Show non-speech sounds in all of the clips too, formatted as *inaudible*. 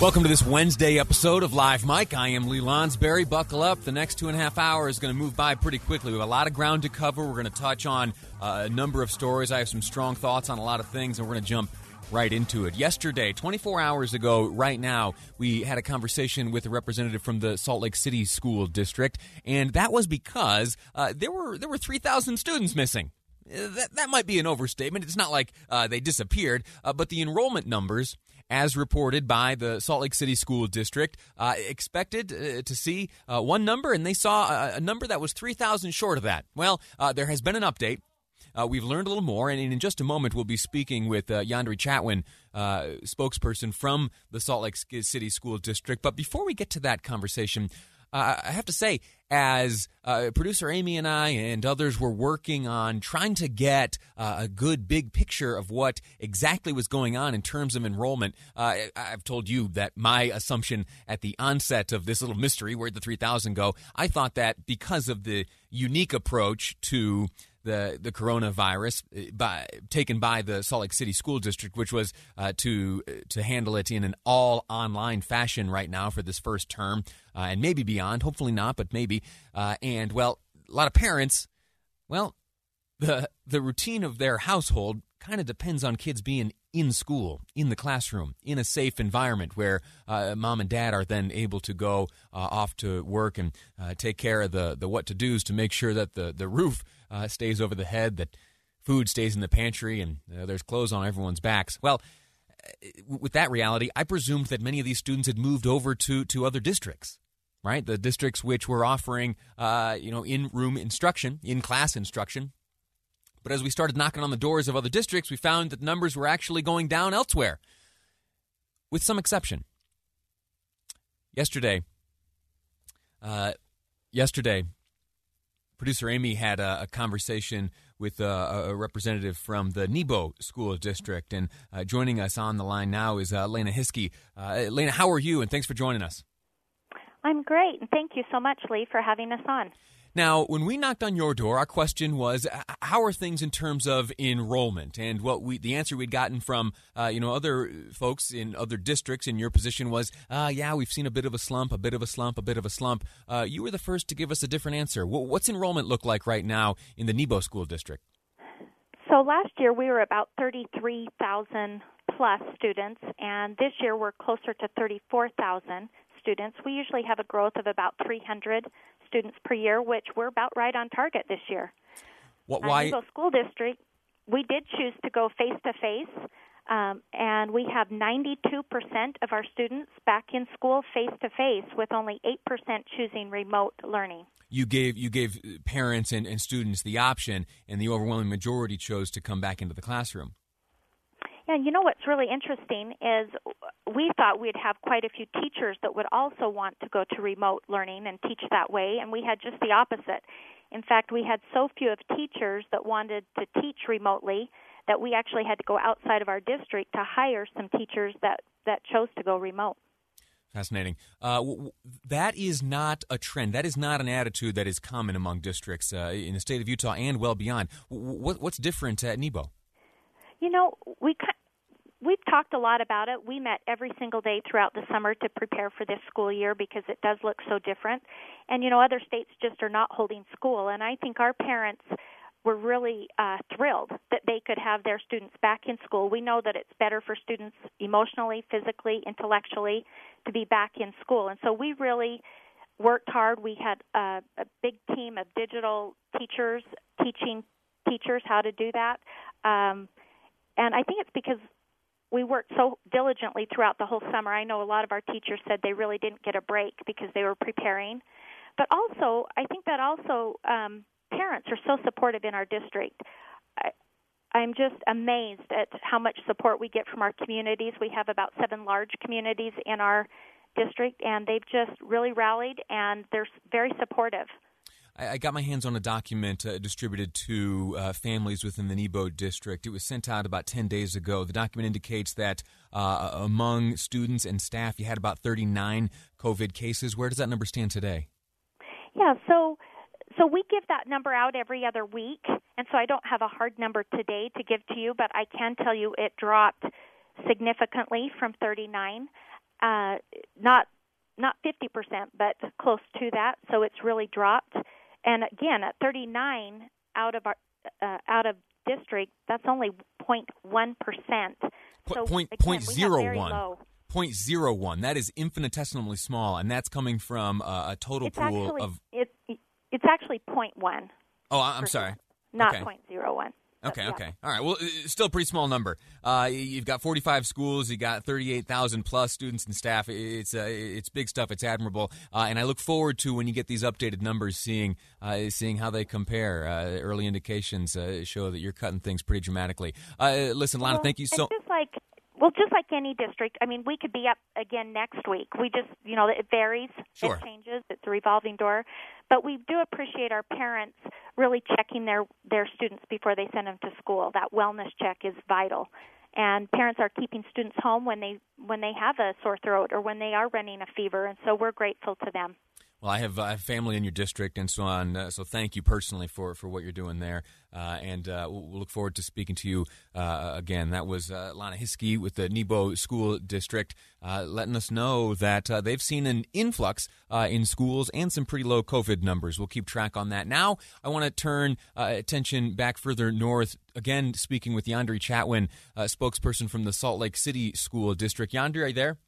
Welcome to this Wednesday episode of Live Mic. I am Lee Lonsberry. Buckle up. The next two and a half hours is going to move by pretty quickly. We have a lot of ground to cover. We're going to touch on uh, a number of stories. I have some strong thoughts on a lot of things, and we're going to jump right into it. Yesterday, 24 hours ago, right now, we had a conversation with a representative from the Salt Lake City School District, and that was because uh, there were there were 3,000 students missing. That, that might be an overstatement. It's not like uh, they disappeared, uh, but the enrollment numbers, as reported by the Salt Lake City School District, uh, expected uh, to see uh, one number, and they saw a, a number that was 3,000 short of that. Well, there has been an update. we've learned a little more, and in just a moment, we'll be speaking with uh, Yándary Chatwin, spokesperson from the Salt Lake City School District. But before we get to that conversation, uh, I have to say, as uh, producer Amy and I and others were working on trying to get uh, a good big picture of what exactly was going on in terms of enrollment, uh, I've told you that my assumption at the onset of this little mystery, where'd the 3,000 go, I thought that because of the unique approach to the the coronavirus uh, by, taken by the Salt Lake City School District, which was uh, to to handle it in an all online fashion right now for this first term uh, and maybe beyond. Hopefully not, but maybe. Uh, and well, a lot of parents, well, the the routine of their household kind of depends on kids being in school, in the classroom, in a safe environment where uh, mom and dad are then able to go uh, off to work and uh, take care of the, the what to dos to make sure that the, the roof uh, stays over the head, that food stays in the pantry, and there's clothes on everyone's backs. Well, uh, with that reality, I presumed that many of these students had moved over to, to other districts, right? The districts which were offering, uh, you know, in-room instruction, in-class instruction. But as we started knocking on the doors of other districts, we found that numbers were actually going down elsewhere, with some exception. Yesterday, uh, yesterday, producer Amy had a, a conversation with uh, a representative from the Nebo School District. And uh, joining us on the line now is uh, Lana Hiskey. Uh, Lana, how are you? And thanks for joining us. I'm great. And thank you so much, Lee, for having us on. Now, when we knocked on your door, our question was, "How are things in terms of enrollment?" And what we, the answer we'd gotten from, uh, you know, other folks in other districts in your position was, uh, "Yeah, we've seen a bit of a slump, a bit of a slump, a bit of a slump." Uh, you were the first to give us a different answer. What's enrollment look like right now in the Nebo School District? So last year we were about thirty-three thousand plus students, and this year we're closer to thirty-four thousand students. We usually have a growth of about 300 students per year, which we're about right on target this year. What, why? Uh, School District, we did choose to go face to face. and we have 92% of our students back in school face to face, with only 8% choosing remote learning. You gave you gave parents and, and students the option, and the overwhelming majority chose to come back into the classroom. And you know what's really interesting is we thought we'd have quite a few teachers that would also want to go to remote learning and teach that way, and we had just the opposite. In fact, we had so few of teachers that wanted to teach remotely that we actually had to go outside of our district to hire some teachers that that chose to go remote. Fascinating. Uh, w- that is not a trend. That is not an attitude that is common among districts uh, in the state of Utah and well beyond. W- what's different at Nebo? You know, we we've talked a lot about it. We met every single day throughout the summer to prepare for this school year because it does look so different. And you know, other states just are not holding school, and I think our parents were really uh, thrilled that they could have their students back in school. We know that it's better for students emotionally, physically, intellectually to be back in school, and so we really worked hard. We had a, a big team of digital teachers teaching teachers how to do that. Um, and I think it's because we worked so diligently throughout the whole summer. I know a lot of our teachers said they really didn't get a break because they were preparing. But also, I think that also um, parents are so supportive in our district. I, I'm just amazed at how much support we get from our communities. We have about seven large communities in our district, and they've just really rallied and they're very supportive. I, got my hands on a document uh, distributed to uh, families within the Nebo district. It was sent out about 10 days ago. The document indicates that uh, among students and staff, you had about 39 COVID cases. Where does that number stand today? Yeah, so so we give that number out every other week, and so I don't have a hard number today to give to you, but I can tell you it dropped significantly from 39. Uh, not not 50%, but close to that. So it's really dropped. And again, at 39 out of our uh, out of district, that's only 0.1 percent. So point, again, point zero one. Low. 0.01. That is infinitesimally small, and that's coming from uh, a total it's pool actually, of. It, it's actually 0.1. Oh, I'm sorry. Not okay. 0.01. Okay, yeah. okay. All right. Well, still a pretty small number. Uh, you've got 45 schools. You got 38,000 plus students and staff. It's uh, it's big stuff. It's admirable, uh, and I look forward to when you get these updated numbers, seeing uh, seeing how they compare. Uh, early indications uh, show that you're cutting things pretty dramatically. listen, Lana, well, thank you so. Just like well, just like any district, I mean, we could be up again next week. We just, you know, it varies, sure. it changes, it's a revolving door. But we do appreciate our parents really checking their their students before they send them to school. That wellness check is vital. And parents are keeping students home when they when they have a sore throat or when they are running a fever, and so we're grateful to them. Well, I have, I have family in your district and so on. Uh, so thank you personally for, for what you're doing there. Uh, and uh, we'll look forward to speaking to you uh, again. That was uh, Lana Hiskey with the Nebo School District uh, letting us know that they've seen an influx in schools and some pretty low COVID numbers. We'll keep track on that. Now, I want to turn attention back further north. Again, speaking with Yándary Chatwin, spokesperson from the Salt Lake City School District. Yándary, are you there?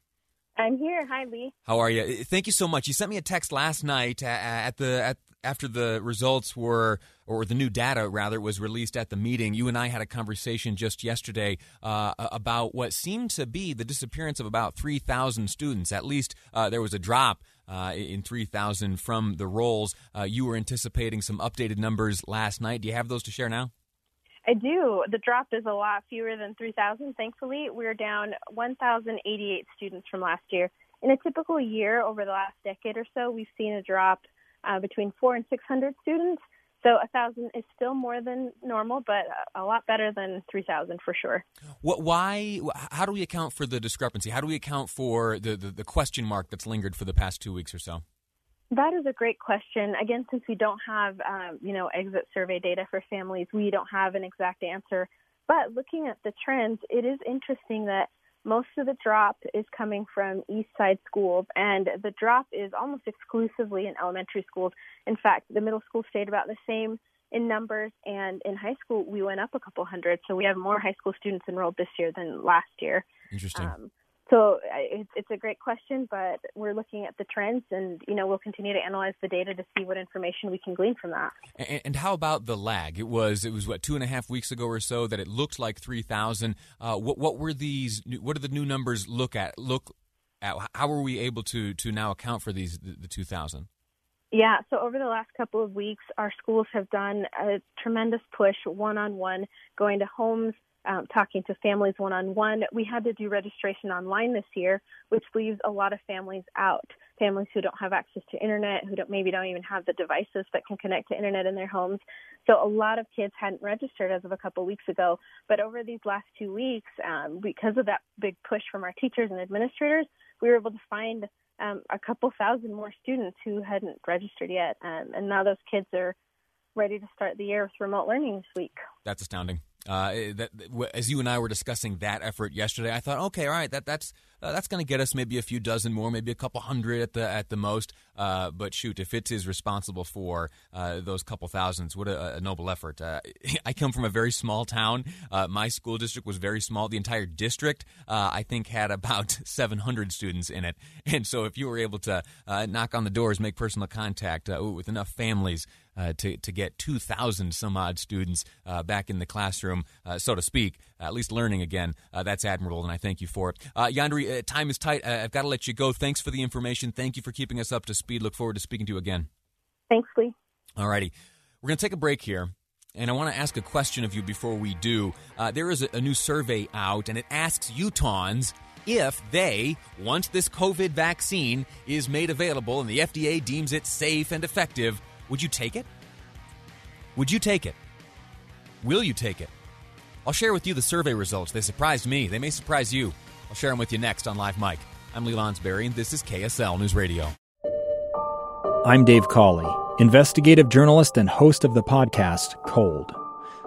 I'm here. Hi, Lee. How are you? Thank you so much. You sent me a text last night at the at after the results were or the new data rather was released at the meeting. You and I had a conversation just yesterday uh, about what seemed to be the disappearance of about 3,000 students. At least uh, there was a drop uh, in 3,000 from the rolls. Uh, you were anticipating some updated numbers last night. Do you have those to share now? I do. The drop is a lot fewer than 3,000. Thankfully, we're down 1,088 students from last year. In a typical year over the last decade or so, we've seen a drop uh, between four and 600 students. So thousand is still more than normal, but a lot better than three thousand for sure. What? Why? How do we account for the discrepancy? How do we account for the, the, the question mark that's lingered for the past two weeks or so? That is a great question. Again, since we don't have, um, you know, exit survey data for families, we don't have an exact answer. But looking at the trends, it is interesting that most of the drop is coming from East Side schools, and the drop is almost exclusively in elementary schools. In fact, the middle school stayed about the same in numbers, and in high school we went up a couple hundred. So we have more high school students enrolled this year than last year. Interesting. Um, so it's, it's a great question, but we're looking at the trends, and you know we'll continue to analyze the data to see what information we can glean from that. And, and how about the lag? It was it was what two and a half weeks ago or so that it looked like three thousand. Uh, what what were these? What do the new numbers look at? Look at how were we able to to now account for these the, the two thousand? Yeah, so over the last couple of weeks, our schools have done a tremendous push one on one, going to homes um, talking to families one on one. We had to do registration online this year, which leaves a lot of families out. Families who don't have access to internet, who don't, maybe don't even have the devices that can connect to internet in their homes. So a lot of kids hadn't registered as of a couple weeks ago. But over these last two weeks, um, because of that big push from our teachers and administrators, we were able to find um, a couple thousand more students who hadn't registered yet. Um, and now those kids are ready to start the year with remote learning this week. That's astounding. Uh, that, as you and I were discussing that effort yesterday, I thought, okay, all right, that that's uh, that's going to get us maybe a few dozen more, maybe a couple hundred at the at the most. Uh, but shoot, if it is responsible for uh, those couple thousands, what a, a noble effort! Uh, *laughs* I come from a very small town. Uh, my school district was very small. The entire district, I think, had about *laughs* 700 students in it. And so, if you were able to knock on the doors, make personal contact with enough families uh, to to get two thousand some odd students uh, back in the classroom, uh, so to speak, at least learning again. Uh, that's admirable, and I thank you for it. Uh, Yándary, uh, time is tight. I've got to let you go. Thanks for the information. Thank you for keeping us up to speed. Look forward to speaking to you again. Thanks, Lee. All righty, we're going to take a break here. And I want to ask a question of you before we do. there is a, a new survey out, and it asks Utahns if they, once this COVID vaccine is made available and the FDA deems it safe and effective, would you take it? Would you take it? Will you take it? I'll share with you the survey results. They surprised me. They may surprise you. I'll share them with you next on Live Mic. I'm Lee Lonsberry, and this is KSL News Radio. I'm Dave Cawley, investigative journalist and host of the podcast Cold.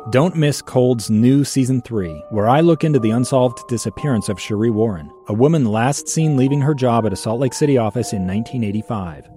Don't miss Cold's new season three, where I look into the unsolved disappearance of Sheree Warren, a woman last seen leaving her job at a Salt Lake City office in 1985.